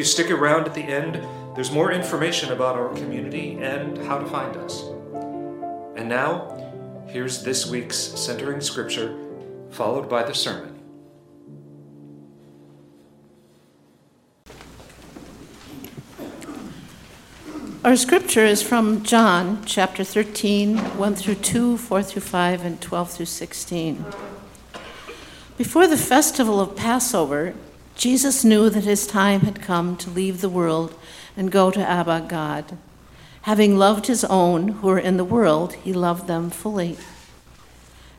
you. Stick around at the end, there's more information about our community and how to find us. And now, here's this week's centering scripture, followed by the sermon. Our scripture is from John chapter 13, 1 through 2, 4 through 5, and 12 through 16. Before the festival of Passover, Jesus knew that his time had come to leave the world and go to Abba God. Having loved his own who were in the world, he loved them fully.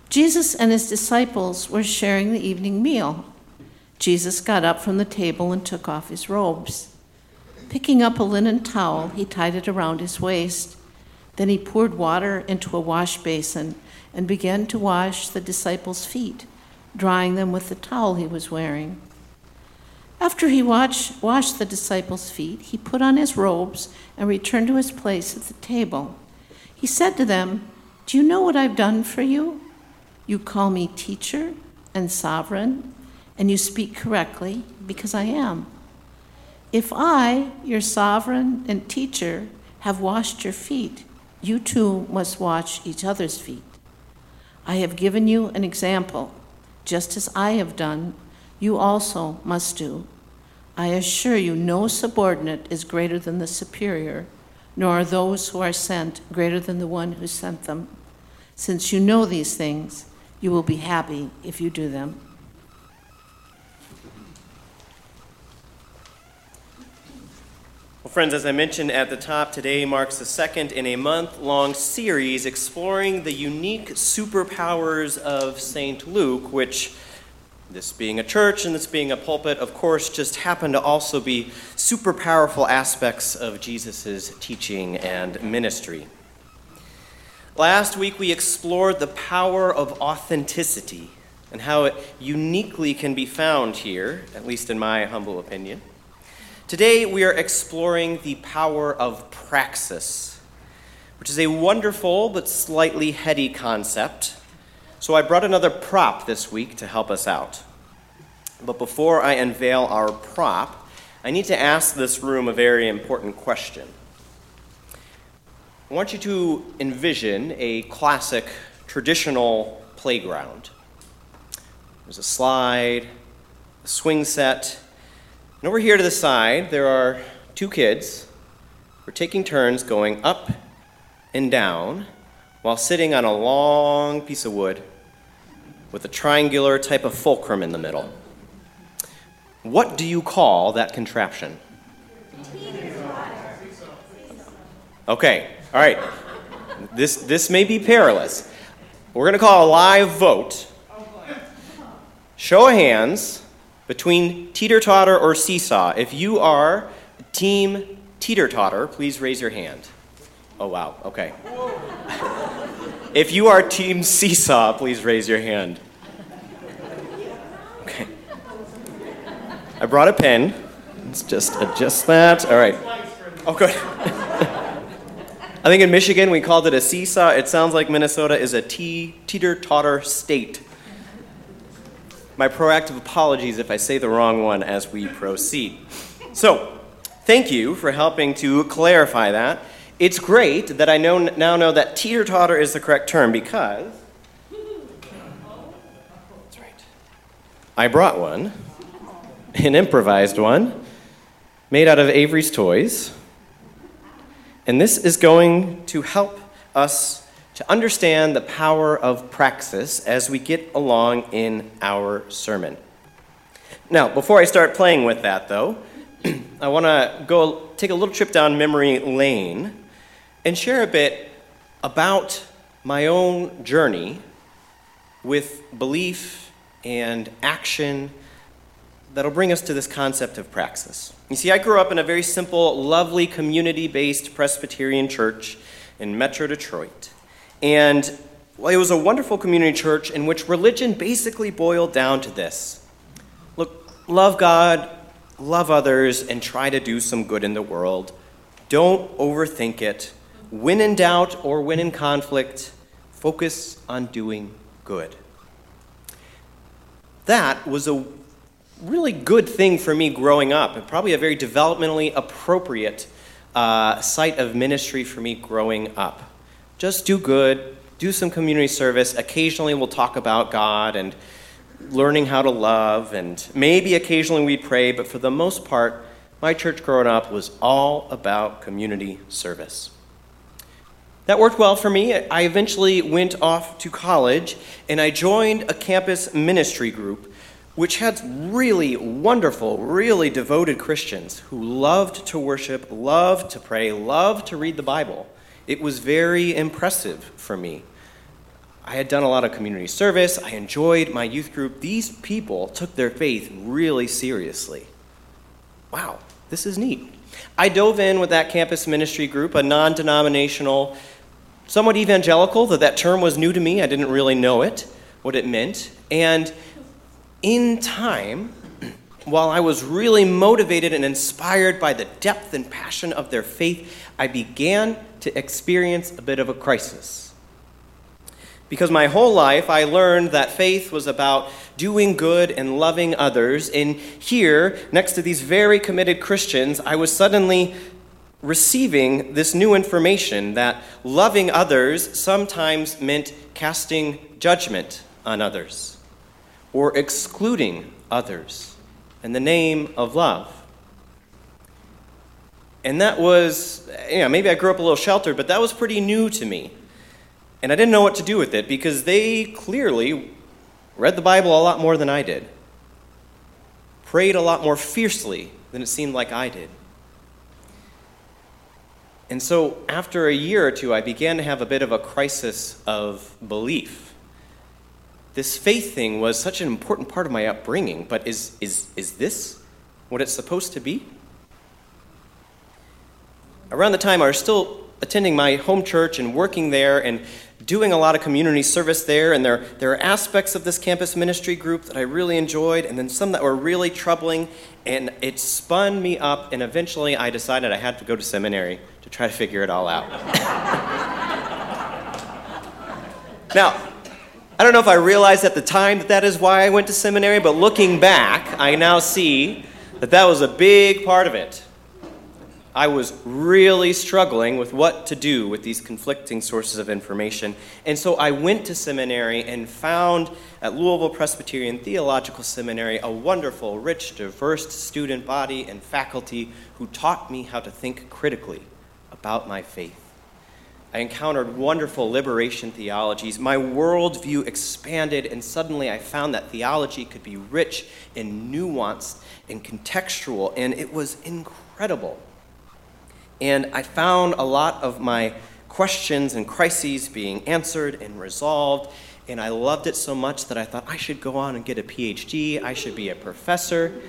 Jesus and his disciples were sharing the evening meal. Jesus got up from the table and took off his robes. Picking up a linen towel, he tied it around his waist. Then he poured water into a wash basin and began to wash the disciples' feet, drying them with the towel he was wearing. After he washed the disciples' feet, he put on his robes and returned to his place at the table. He said to them, Do you know what I've done for you? You call me teacher and sovereign, and you speak correctly because I am. If I, your sovereign and teacher, have washed your feet, you too must wash each other's feet. I have given you an example. Just as I have done, you also must do. I assure you, no subordinate is greater than the superior, nor are those who are sent greater than the one who sent them. Since you know these things, you will be happy if you do them. Well, friends, as I mentioned at the top, today marks the second in a month long series exploring the unique superpowers of St. Luke, which, this being a church and this being a pulpit, of course, just happen to also be super powerful aspects of Jesus' teaching and ministry. Last week, we explored the power of authenticity and how it uniquely can be found here, at least in my humble opinion. Today, we are exploring the power of praxis, which is a wonderful but slightly heady concept. So, I brought another prop this week to help us out. But before I unveil our prop, I need to ask this room a very important question. I want you to envision a classic, traditional playground. There's a slide, a swing set, and over here to the side, there are two kids who are taking turns going up and down while sitting on a long piece of wood with a triangular type of fulcrum in the middle. What do you call that contraption? Okay, all right. This, this may be perilous. We're going to call a live vote. Show of hands between teeter totter or seesaw. If you are team teeter totter, please raise your hand. Oh, wow, okay. if you are team seesaw, please raise your hand. Okay. I brought a pen. Let's just uh, adjust that. All right. Oh, good. I think in Michigan we called it a seesaw. It sounds like Minnesota is a teeter totter state my proactive apologies if I say the wrong one as we proceed. So, thank you for helping to clarify that. It's great that I know, now know that teeter totter is the correct term because. That's right. I brought one, an improvised one, made out of Avery's toys. And this is going to help us to understand the power of praxis as we get along in our sermon. Now, before I start playing with that, though, I want to go take a little trip down memory lane and share a bit about my own journey with belief and action that'll bring us to this concept of praxis. You see, I grew up in a very simple, lovely, community based Presbyterian church in Metro Detroit. And well, it was a wonderful community church in which religion basically boiled down to this look, love God, love others, and try to do some good in the world. Don't overthink it. When in doubt or when in conflict, focus on doing good. That was a really good thing for me growing up, and probably a very developmentally appropriate uh, site of ministry for me growing up. Just do good, do some community service. Occasionally, we'll talk about God and learning how to love, and maybe occasionally we'd pray, but for the most part, my church growing up was all about community service. That worked well for me. I eventually went off to college and I joined a campus ministry group which had really wonderful, really devoted Christians who loved to worship, loved to pray, loved to read the Bible. It was very impressive for me. I had done a lot of community service, I enjoyed my youth group. These people took their faith really seriously. Wow, this is neat. I dove in with that campus ministry group, a non denominational, somewhat evangelical, though that term was new to me. I didn't really know it, what it meant. And in time, while I was really motivated and inspired by the depth and passion of their faith, I began to experience a bit of a crisis. Because my whole life I learned that faith was about doing good and loving others. And here, next to these very committed Christians, I was suddenly receiving this new information that loving others sometimes meant casting judgment on others or excluding others in the name of love. And that was, you know, maybe I grew up a little sheltered, but that was pretty new to me. And I didn't know what to do with it because they clearly read the Bible a lot more than I did, prayed a lot more fiercely than it seemed like I did. And so, after a year or two, I began to have a bit of a crisis of belief this faith thing was such an important part of my upbringing, but is, is, is this what it's supposed to be? Around the time I was still attending my home church and working there and doing a lot of community service there, and there, there are aspects of this campus ministry group that I really enjoyed, and then some that were really troubling, and it spun me up, and eventually I decided I had to go to seminary to try to figure it all out. now, I don't know if I realized at the time that that is why I went to seminary, but looking back, I now see that that was a big part of it. I was really struggling with what to do with these conflicting sources of information. And so I went to seminary and found at Louisville Presbyterian Theological Seminary a wonderful, rich, diverse student body and faculty who taught me how to think critically about my faith. I encountered wonderful liberation theologies. My worldview expanded, and suddenly I found that theology could be rich and nuanced and contextual, and it was incredible. And I found a lot of my questions and crises being answered and resolved, and I loved it so much that I thought I should go on and get a PhD, I should be a professor.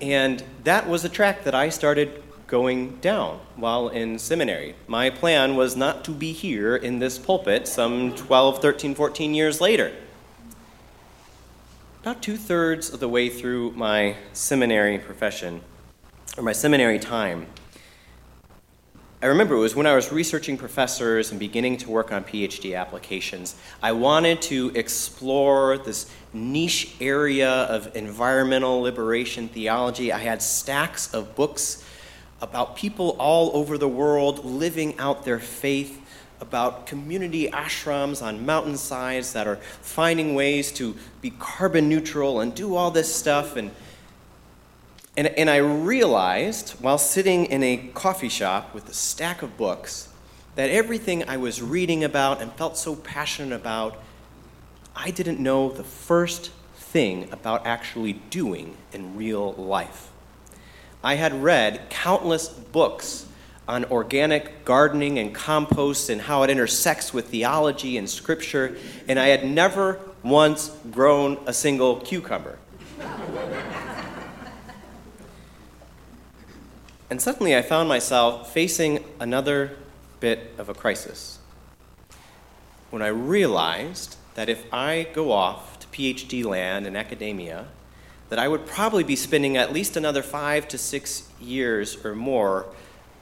And that was a track that I started going down while in seminary. My plan was not to be here in this pulpit some 12, 13, 14 years later. About two thirds of the way through my seminary profession, or my seminary time, I remember it was when I was researching professors and beginning to work on PhD applications. I wanted to explore this niche area of environmental liberation theology. I had stacks of books about people all over the world living out their faith, about community ashrams on mountainsides that are finding ways to be carbon neutral and do all this stuff. And, and, and I realized while sitting in a coffee shop with a stack of books that everything I was reading about and felt so passionate about, I didn't know the first thing about actually doing in real life. I had read countless books on organic gardening and compost and how it intersects with theology and scripture, and I had never once grown a single cucumber. And suddenly I found myself facing another bit of a crisis. When I realized that if I go off to PhD land in academia, that I would probably be spending at least another five to six years or more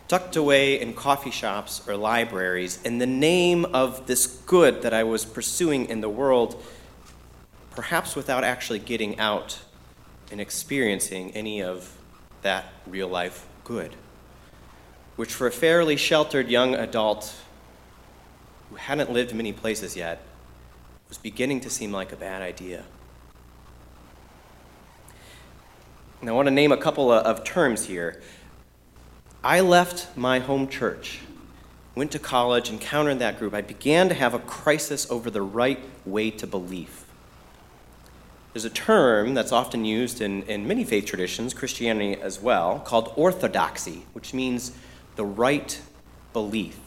tucked away in coffee shops or libraries in the name of this good that I was pursuing in the world, perhaps without actually getting out and experiencing any of that real life good, which for a fairly sheltered young adult who hadn't lived many places yet was beginning to seem like a bad idea. And I want to name a couple of terms here. I left my home church, went to college, encountered that group. I began to have a crisis over the right way to believe. There's a term that's often used in, in many faith traditions, Christianity as well, called orthodoxy, which means the right belief.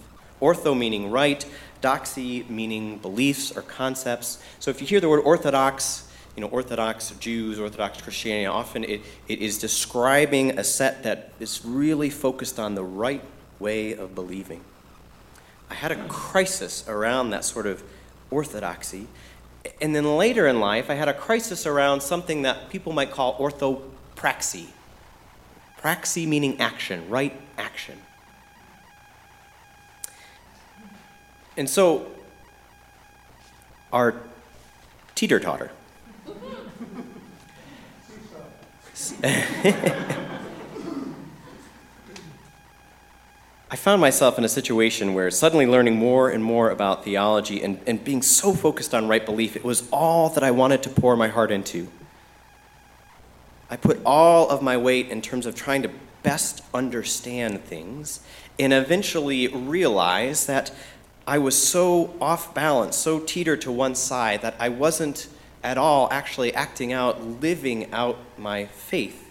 Ortho meaning right, doxy meaning beliefs or concepts. So if you hear the word orthodox, you know, Orthodox Jews, Orthodox Christianity, often it, it is describing a set that is really focused on the right way of believing. I had a crisis around that sort of orthodoxy. And then later in life, I had a crisis around something that people might call orthopraxy. Praxy meaning action, right action. And so, our teeter totter I found myself in a situation where suddenly learning more and more about theology and, and being so focused on right belief, it was all that I wanted to pour my heart into. I put all of my weight in terms of trying to best understand things and eventually realized that I was so off balance, so teeter to one side, that I wasn't at all actually acting out, living out my faith.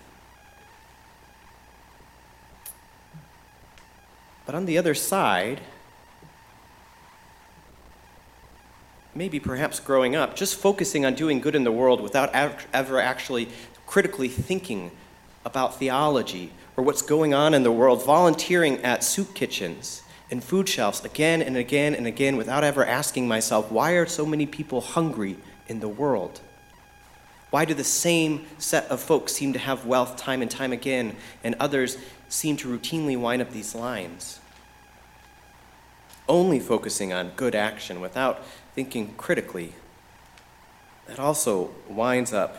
But on the other side, maybe perhaps growing up, just focusing on doing good in the world without ever actually critically thinking about theology or what's going on in the world, volunteering at soup kitchens and food shelves again and again and again without ever asking myself, why are so many people hungry in the world? Why do the same set of folks seem to have wealth time and time again, and others seem to routinely wind up these lines? Only focusing on good action without thinking critically, that also winds up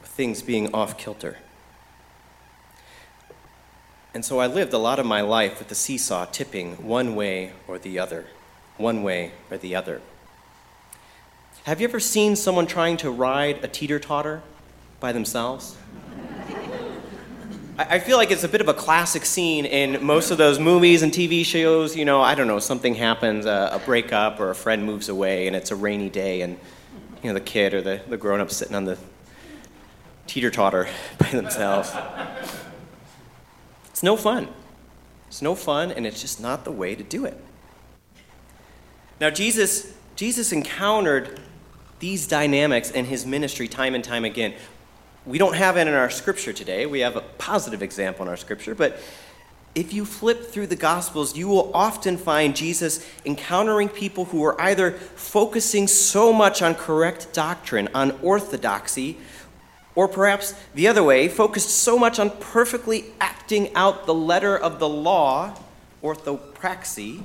with things being off kilter. And so I lived a lot of my life with the seesaw tipping one way or the other, one way or the other. Have you ever seen someone trying to ride a teeter totter by themselves? I feel like it's a bit of a classic scene in most of those movies and TV shows. You know, I don't know, something happens, a, a breakup or a friend moves away, and it's a rainy day, and you know the kid or the, the grown up sitting on the teeter totter by themselves. It's no fun. It's no fun, and it's just not the way to do it. Now, Jesus, Jesus encountered these dynamics in his ministry time and time again. We don't have it in our scripture today. We have a positive example in our scripture, but if you flip through the Gospels, you will often find Jesus encountering people who are either focusing so much on correct doctrine, on orthodoxy, or perhaps the other way, focused so much on perfectly acting out the letter of the law, orthopraxy,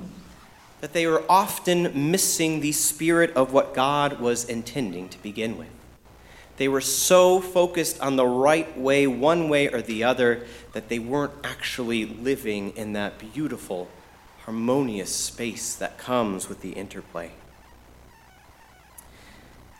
that they were often missing the spirit of what God was intending to begin with. They were so focused on the right way, one way or the other, that they weren't actually living in that beautiful, harmonious space that comes with the interplay.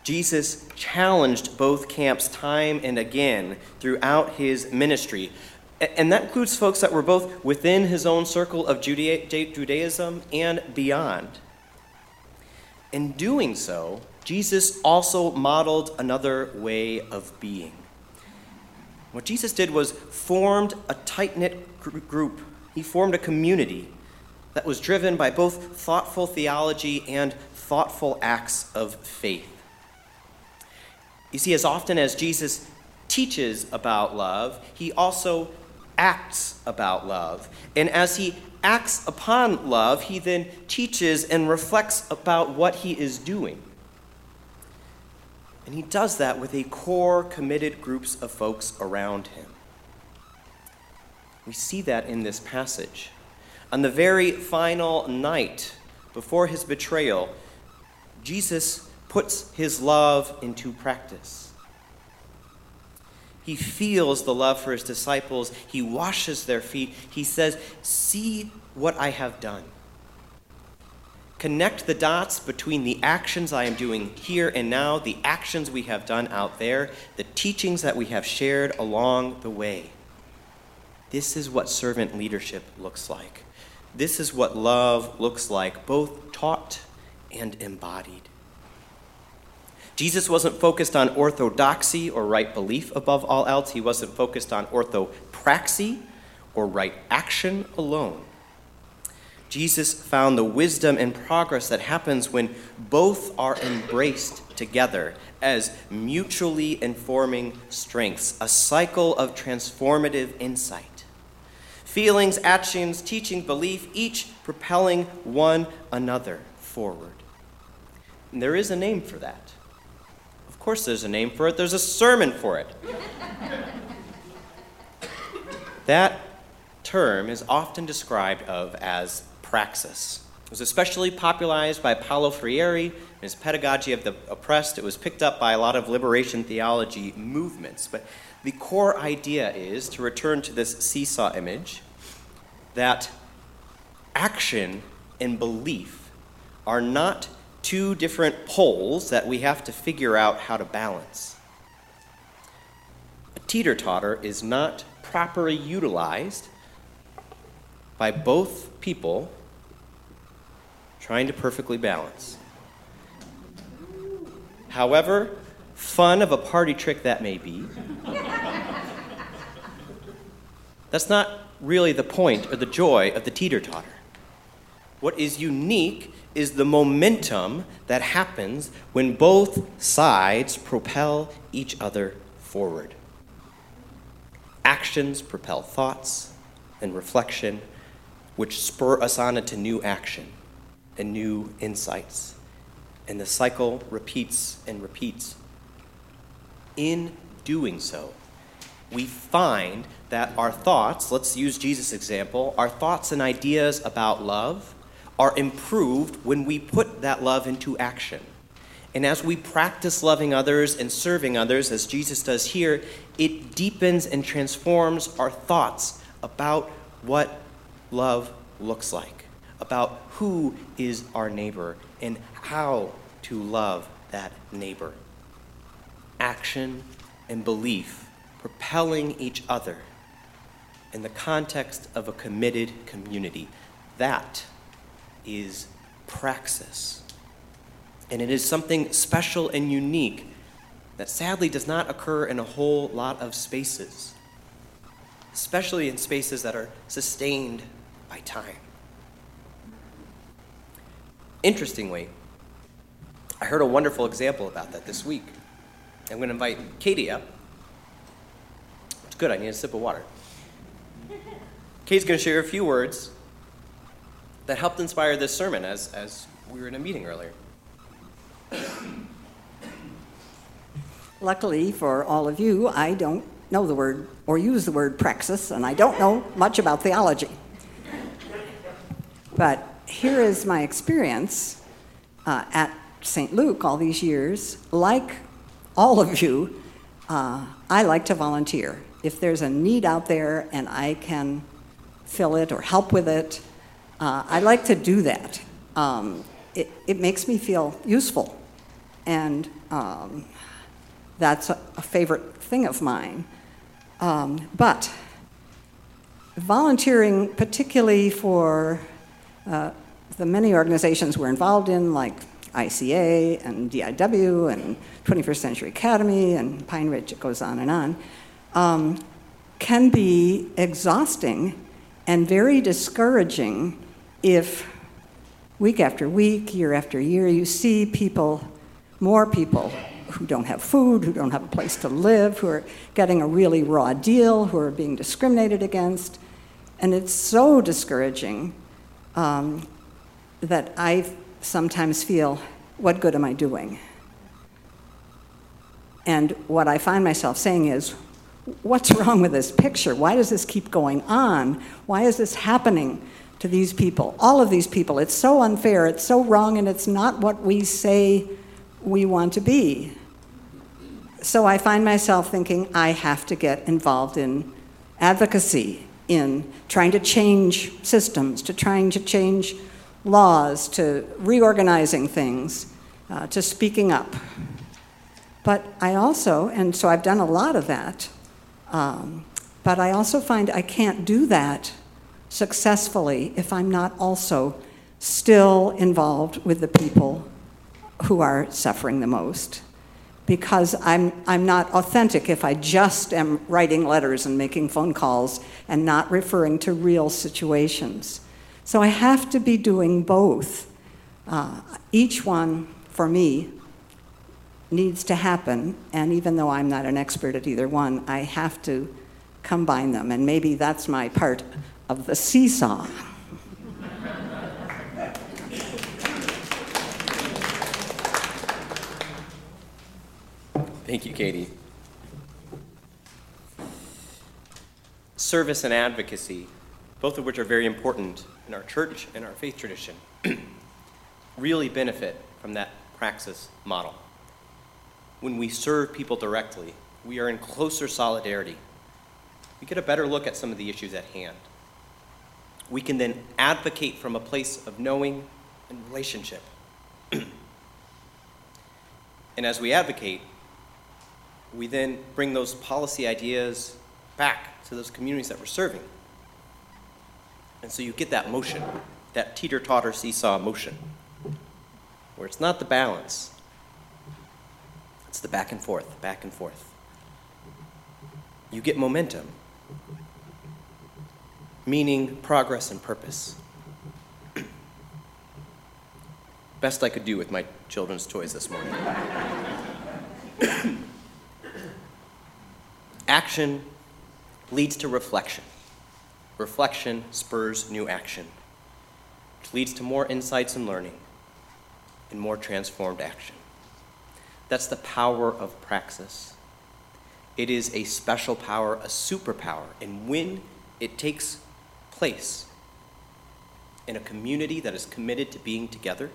Jesus challenged both camps time and again throughout his ministry and that includes folks that were both within his own circle of Judaism and beyond. In doing so, Jesus also modeled another way of being. What Jesus did was formed a tight knit group. He formed a community that was driven by both thoughtful theology and thoughtful acts of faith. You see, as often as Jesus teaches about love, he also acts about love. And as he acts upon love, he then teaches and reflects about what he is doing. And he does that with a core, committed groups of folks around him. We see that in this passage. On the very final night before his betrayal, Jesus puts his love into practice. He feels the love for his disciples. He washes their feet. He says, See what I have done. Connect the dots between the actions I am doing here and now, the actions we have done out there, the teachings that we have shared along the way. This is what servant leadership looks like. This is what love looks like, both taught and embodied. Jesus wasn't focused on orthodoxy or right belief above all else. He wasn't focused on orthopraxy or right action alone. Jesus found the wisdom and progress that happens when both are embraced together as mutually informing strengths, a cycle of transformative insight. Feelings, actions, teaching, belief, each propelling one another forward. And there is a name for that Of course, there's a name for it, there's a sermon for it. that term is often described of as praxis. It was especially popularized by Paulo Freire in his Pedagogy of the Oppressed. It was picked up by a lot of liberation theology movements. But the core idea is to return to this seesaw image that action and belief are not two different poles that we have to figure out how to balance. A teeter totter is not properly utilized by both people trying to perfectly balance. However, fun of a party trick that may be, that's not really the point or the joy of the teeter totter. What is unique is the momentum that happens when both sides propel each other forward. Actions propel thoughts and reflection, which spur us on into new action and new insights. And the cycle repeats and repeats. In doing so, we find that our thoughts, let's use Jesus' example, our thoughts and ideas about love are improved when we put that love into action. And as we practice loving others and serving others, as Jesus does here, it deepens and transforms our thoughts about what love looks like, about who is our neighbor, and how to love that neighbor. Action and belief propelling each other in the context of a committed community. That is praxis. And it is something special and unique that sadly does not occur in a whole lot of spaces, especially in spaces that are sustained by time. Interestingly, I heard a wonderful example about that this week. I'm going to invite Katie up. It's good, I need a sip of water. Katie's going to share a few words that helped inspire this sermon as, as we were in a meeting earlier. Luckily for all of you, I don't know the word or use the word praxis, and I don't know much about theology. But here is my experience uh, at St. Luke all these years. Like all of you, uh, I like to volunteer. If there's a need out there and I can fill it or help with it, uh, I like to do that. Um, it, it makes me feel useful, and um, that's a, a, favorite thing of mine. Um, but volunteering, particularly for uh, the many organizations we're involved in, like ICA and DIW and 21st Century Academy and Pine Ridge, it goes on and on, um, can be exhausting and very discouraging if week after week, year after year, you see people, more people who don't have food, who don't have a place to live, who are getting a really raw deal, who are being discriminated against. And it's so discouraging um, that I sometimes feel, what good am I doing? And what I find myself saying is, what's wrong with this picture? Why does this keep going on? Why is this happening? to these people, all of these people. It's so unfair, it's so wrong, and it's not what we say we want to be. so I find myself thinking I have to get involved in advocacy, in trying to change systems, to trying to change laws, to reorganizing things, uh, to speaking up. But I also, and so I've done a lot of that, um, but I also find I can't do that successfully if I'm not also still involved with the people who are suffering the most. Because I'm, I'm not authentic if I just am writing letters and making phone calls and not referring to real situations. So I have to be doing both. Uh, each one, for me, needs to happen, and even though I'm not an expert at either one, I have to combine them, and maybe that's my part of the seesaw. Thank you, Katie. Service and advocacy, both of which are very important in our church and our faith tradition, really benefit from that praxis model. When we serve people directly, we are in closer solidarity. We get a better look at some of the issues at hand. We can then advocate from a place of knowing and relationship. and as we advocate, we then bring those policy ideas back to those communities that we're serving. And so you get that motion, that teeter totter seesaw motion, where it's not the balance, it's the back and forth, back and forth. You get momentum, meaning, progress, and purpose. Best I could do with my children's toys this morning. Action leads to reflection. Reflection spurs new action, which leads to more insights and learning and more transformed action. That's the power of praxis. It is a special power, a superpower, and when it takes place in a community that is committed to being together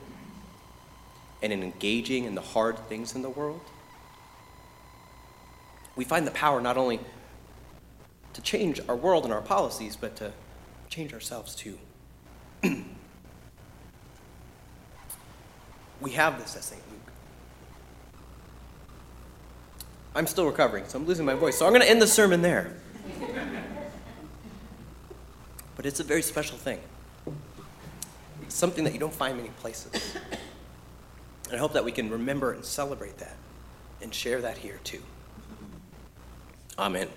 and in engaging in the hard things in the world, we find the power not only to change our world and our policies, but to change ourselves too. we have this at St. Luke. I'm still recovering, so I'm losing my voice, so I'm going to end the sermon there. but it's a very special thing. It's something that you don't find many places. And I hope that we can remember and celebrate that and share that here too. Amen.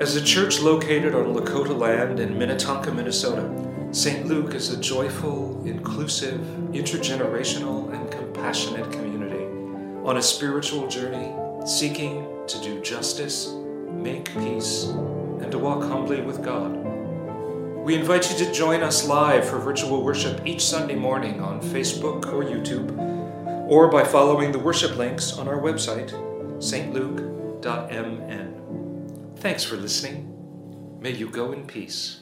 As a church located on Lakota land in Minnetonka, Minnesota, St. Luke is a joyful, inclusive, intergenerational, and compassionate community on a spiritual journey seeking to do justice, make peace, and to walk humbly with God. We invite you to join us live for virtual worship each Sunday morning on Facebook or YouTube, or by following the worship links on our website, stluke.mn. Thanks for listening. May you go in peace.